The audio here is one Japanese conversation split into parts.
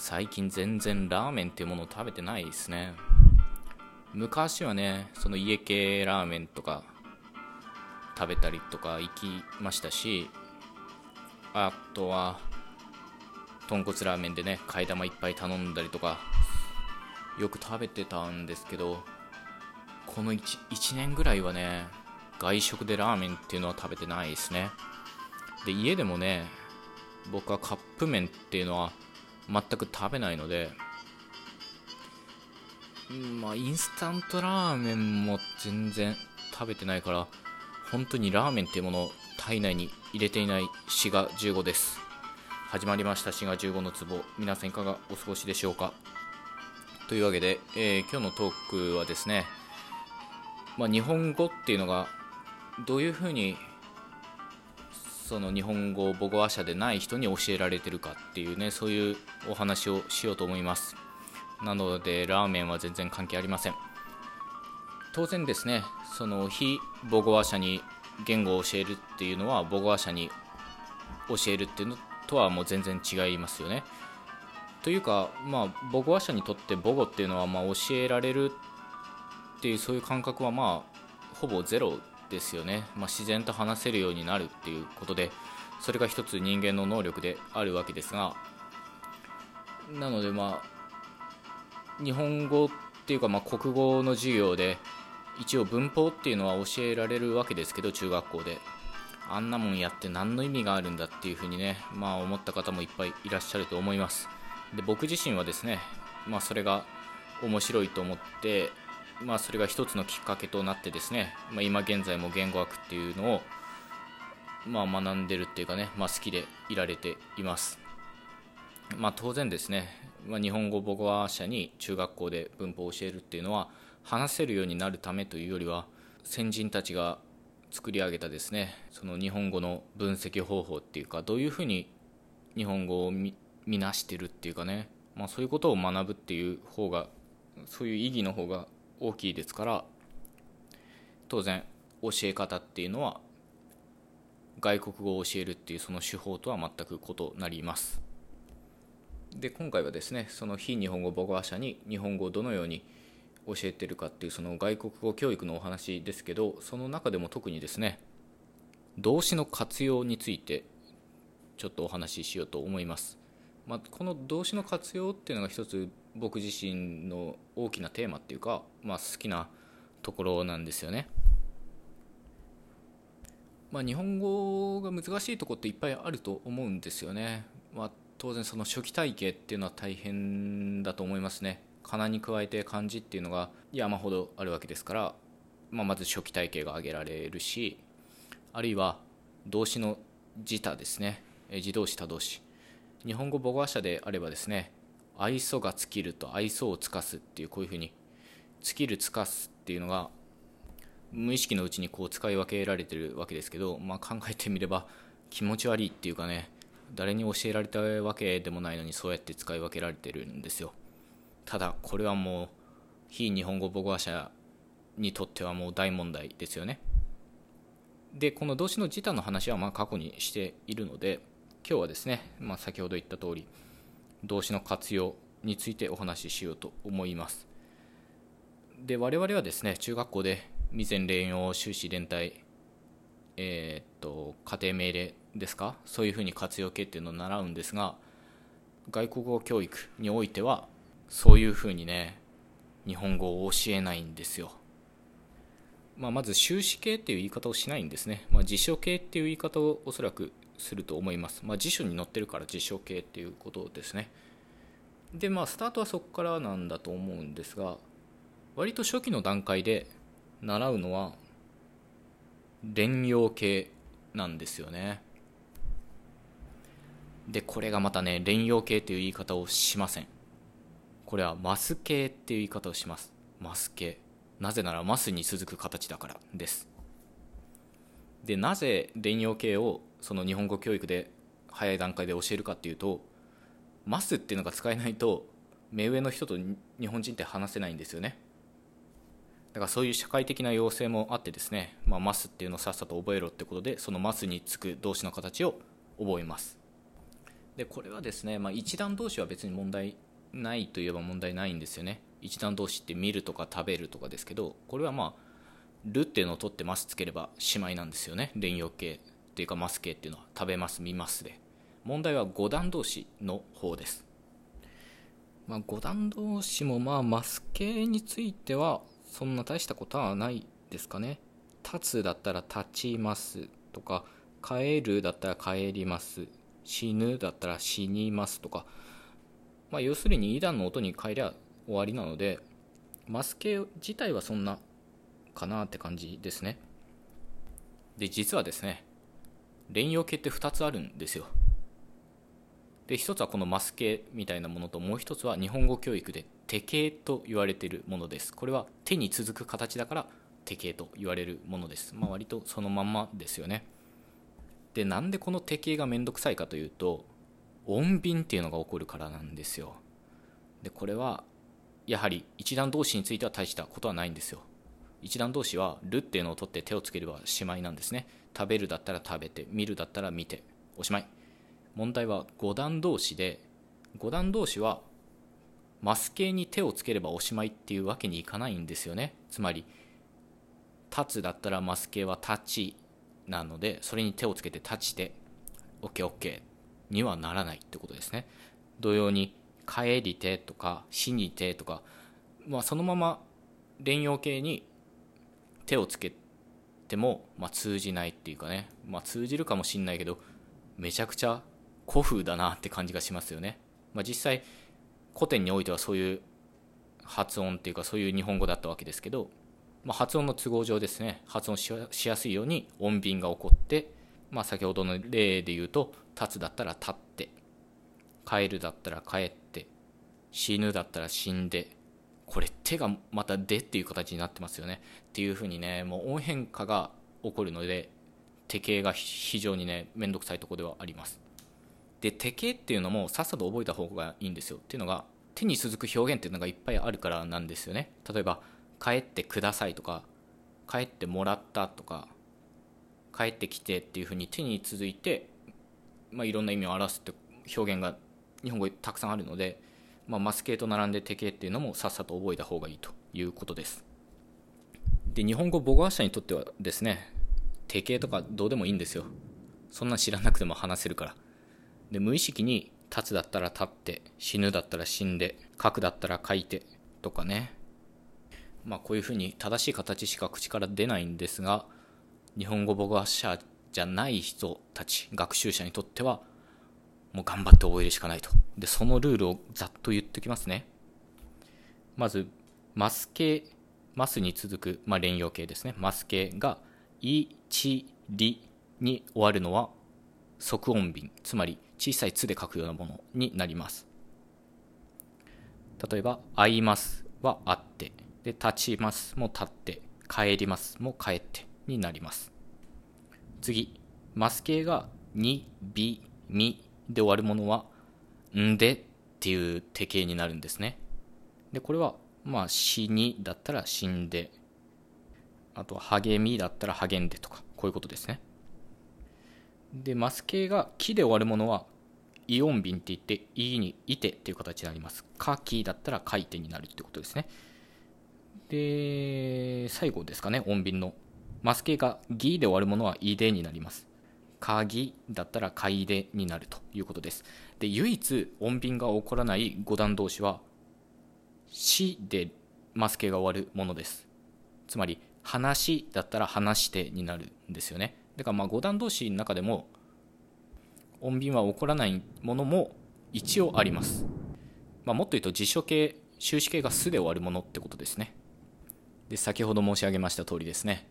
最近全然ラーメンっていうものを食べてないですね。昔はねその家系ラーメンとか食べたりとか行きましたしあとは豚骨ラーメンでね替え玉いっぱい頼んだりとかよく食べてたんですけどこの 1, 1年ぐらいはね外食でラーメンっていうのは食べてないですね。で家でもね僕はカップ麺っていうのは全く食べないのでまあインスタントラーメンも全然食べてないから本当にラーメンっていうものを体内に入れていない滋賀15です。始まりました滋賀15の壺。皆さんいかがお過ごしでしょうか？というわけで、えー、今日のトークはですね、まあ、日本語っていうのがどういうふうにその日本語母語話者でない人に教えられてるかっていうねそういうお話をしようと思います。なのでラーメンは全然関係ありません。当然ですねその非母語話者に言語を教えるっていうのは母語話者に教えるっていうのとはもう全然違いますよね。というかまあ母語話者にとって母語っていうのはまあ教えられるっていうそういう感覚はまあほぼゼロですよね、まあ、自然と話せるようになるっていうことでそれが一つ人間の能力であるわけですがなのでまあ日本語っていうかま国語の授業で一応文法っていうのは教えられるわけですけど中学校で。あんなもんやって何の意味があるんだっていうふうにねまあ思った方もいっぱいいらっしゃると思います。で僕自身はですねまあそれが面白いと思ってまあ、それが一つのきっかけとなってですね、まあ、今現在も言語学っていうのを、まあ、学んでるっていうかね、まあ、好きでいられています、まあ、当然ですね、まあ、日本語母語話者に中学校で文法を教えるっていうのは話せるようになるためというよりは先人たちが作り上げたですねその日本語の分析方法っていうかどういうふうに日本語を見なしてるっていうかね、まあ、そういうことを学ぶっていう方がそういう意義の方が大きいですから当然教え方っていうのは外国語を教えるっていうその手法とは全く異なります。で今回はですねその非日本語母語話者に日本語をどのように教えてるかっていうその外国語教育のお話ですけどその中でも特にですね動詞の活用についてちょっとお話ししようと思います、まあ、この動詞の活用っていうのが一つ僕自身の大きなテーマっていうか、まあ、好きなところなんですよね。まあ、日本語が難しいとこっていっぱいあると思うんですよね。まあ、当然その初期体系っていうのは大変だと思いますね。仮名に加えて漢字っていうのが山ほどあるわけですから、まあ、まず初期体系が挙げられるしあるいは動詞の自他ですね自動詞他動詞日本語母語話者であればですね愛想が尽きると愛想を尽かすっていうこういうふうに尽きる尽かすっていうのが無意識のうちにこう使い分けられてるわけですけど、まあ、考えてみれば気持ち悪いっていうかね誰に教えられたわけでもないのにそうやって使い分けられてるんですよ。ただこれはもう非日本語母語話者にとってはもう大問題ですよね。でこの動詞の自他の話はま過去にしているので今日はですね、まあ、先ほど言った通り動詞の活用についてお話ししようと思います。で我々はですね中学校で未然連用終始連帯えー、っと家庭命令ですか？そういうふうに活用形っていうのを習うんですが外国語教育においてはそういうふうにね日本語を教えないんですよ、まあ、まず終止形っていう言い方をしないんですね、まあ、辞書形っていう言い方をおそらくすると思います。まあ、辞書に載ってるから辞書系っていうことですね。で、まあ、スタートはそこからなんだと思うんですが、割と初期の段階で習うのは、連用形なんですよね。で、これがまたね、連用形という言い方をしません。これはマス形っていう言い方をします。マス形。なぜならマスに続く形だからです。で、なぜ連用形をその日本語教育で早い段階で教えるかっていうとマスっていうのが使えないと目上の人と日本人って話せないんですよね。だからそういう社会的な要請もあってですね、まあ、マスっていうのをさっさと覚えろってことでそのマスにつく動詞の形を覚えます。でこれはですね、まあ、一段同士は別に問題ないといえば問題ないんですよね。一段同士って見るとか食べるとかですけどこれはまあ「る」っていうのを取ってますつければしまいなんですよね。連用形。っていうかマス形っていうのは食べます見ますで。問題は五段同士の方です。まあ、段同士もまあマス形についてはそんな大したことはないですかね。立つだったら立ちますとか帰るだったら帰ります死ぬだったら死にますとか、まあ、要するに2段の音に変えりゃ終わりなのでマス形自体はそんなかなって感じですね。で実はですね連用形って2つあるんですよで1つはこのマス形みたいなものともう1つは日本語教育で手形と言われているものですこれは手に続く形だから手形と言われるものです。まあ、割とそのまんまですよね。で、なんでこの手形がめんどくさいかというと、穏便っていうのが起こるからなんですよ。で、これは、やはり一段同士については大したことはないんですよ。一段同士は、るっていうのを取って手をつければしまいなんですね。食べるだったら食べて、見るだったら見て、おしまい。問題は五段同士で、五段同士は、マス形に手をつければおしまいっていうわけにいかないんですよね。つまり、立つだったらマス形は立ちなのでそれに手をつけて立ちて OKOK にはならないってことですね同様に帰りてとか死にてとか、まあ、そのまま連用形に手をつけても、まあ、通じないっていうかね、まあ、通じるかもしんないけどめちゃくちゃ古風だなって感じがしますよね、まあ、実際古典においてはそういう発音っていうかそういう日本語だったわけですけどまあ、発音の都合上ですね。発音しやすいように音便が起こって、まあ、先ほどの例で言うと立つだったら立って帰るだったら帰って死ぬだったら死んでこれ手がまた「で」っていう形になってますよね。っていうふうにねもう音変化が起こるので手形が非常にね面倒くさいとこではあります。で手形っていうのもさっさと覚えた方がいいんですよ。っていうのが手に続く表現っていうのがいっぱいあるからなんですよね。例えば帰ってくださいとか帰ってもらったとか帰ってきてっていうふうに手に続いて、まあ、いろんな意味を表すって表現が日本語たくさんあるので、まあ、マス形と並んで手形っていうのもさっさと覚えた方がいいということです。で日本語母語話者にとってはですね手形とかどうでもいいんですよ。そんな知らなくても話せるから。で無意識に立つだったら立って死ぬだったら死んで書くだったら書いてとかね。まあ、こういうふうに正しい形しか口から出ないんですが日本語母語話者じゃない人たち学習者にとってはもう頑張って覚えるしかないと。でそのルールをざっと言っておきますね。まずマス形マスに続く、まあ、連用形ですね。マス形が「い」「ち」「り」に終わるのは即音便。つまり小さい「つ」で書くようなものになります。例えば「会います」は「あって」で、立ちますも立って、帰りますも帰ってになります。次、マス形がに、び、みで終わるものは、んでっていう手形になるんですね。で、これは、まあ、死にだったら死んで、あとは励みだったら励んでとか、こういうことですね。で、マス形が木で終わるものは、イオン便って言って、いにいてっていう形になります。かきだったら書いてになるってことですね。で、最後ですかね、音便の。マス形がギで終わるものはイでになります。鍵だったら買いでになるということです。で、唯一音便が起こらない五段同士は、しでマス形が終わるものです。つまり、話だったら話してになるんですよね。だからまあ五段同士の中でも、音便は起こらないものも一応あります。まあ、もっと言うと辞書形、終止形がすで終わるものってことですね。で先ほど申し上げました通りですね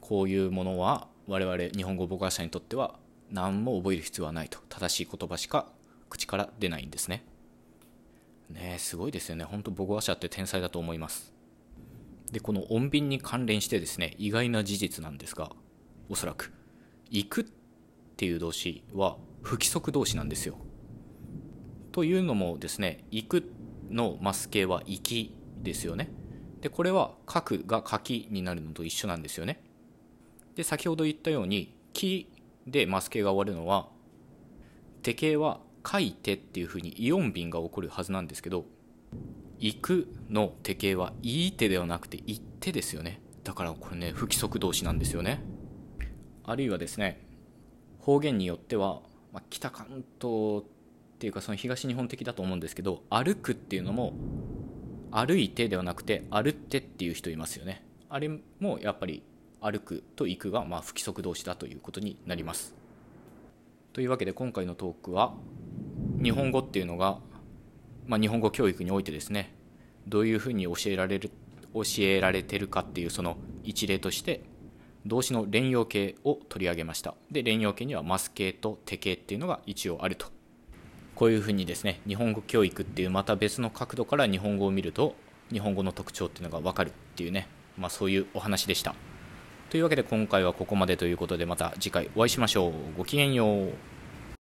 こういうものは我々日本語母語者にとっては何も覚える必要はないと正しい言葉しか口から出ないんですね。ねすごいですよね。本当母語話者って天才だと思います。でこの音便に関連してですね意外な事実なんですがおそらく行くっていう動詞は不規則動詞なんですよ。というのもですね行くのマス形は行きですよね。でこれは書くが書きになるのと一緒なんですよね。で先ほど言ったように「き」でマス形が終わるのは手形は書いてっていうふうにイオン便が起こるはずなんですけど行くの手形はいい手ではなくて行ってですよね。だからこれね不規則動詞なんですよね。あるいはですね方言によっては、まあ、北関東っていうかその東日本的だと思うんですけど歩くっていうのも歩いてではなくて歩ってっていう人いますよね。あれもやっぱり歩くと行くがま不規則動詞だということになります。というわけで今回のトークは日本語っていうのが、まあ、日本語教育においてですねどういうふうに教えられる教えられてるかっていうその一例として動詞の連用形を取り上げました。で連用形にはマス形と手形っていうのが一応あると。こういうふうにですね日本語教育っていうまた別の角度から日本語を見ると日本語の特徴っていうのが分かるっていうね、まあ、そういうお話でした。というわけで今回はここまでということでまた次回お会いしましょう。ごきげんよう。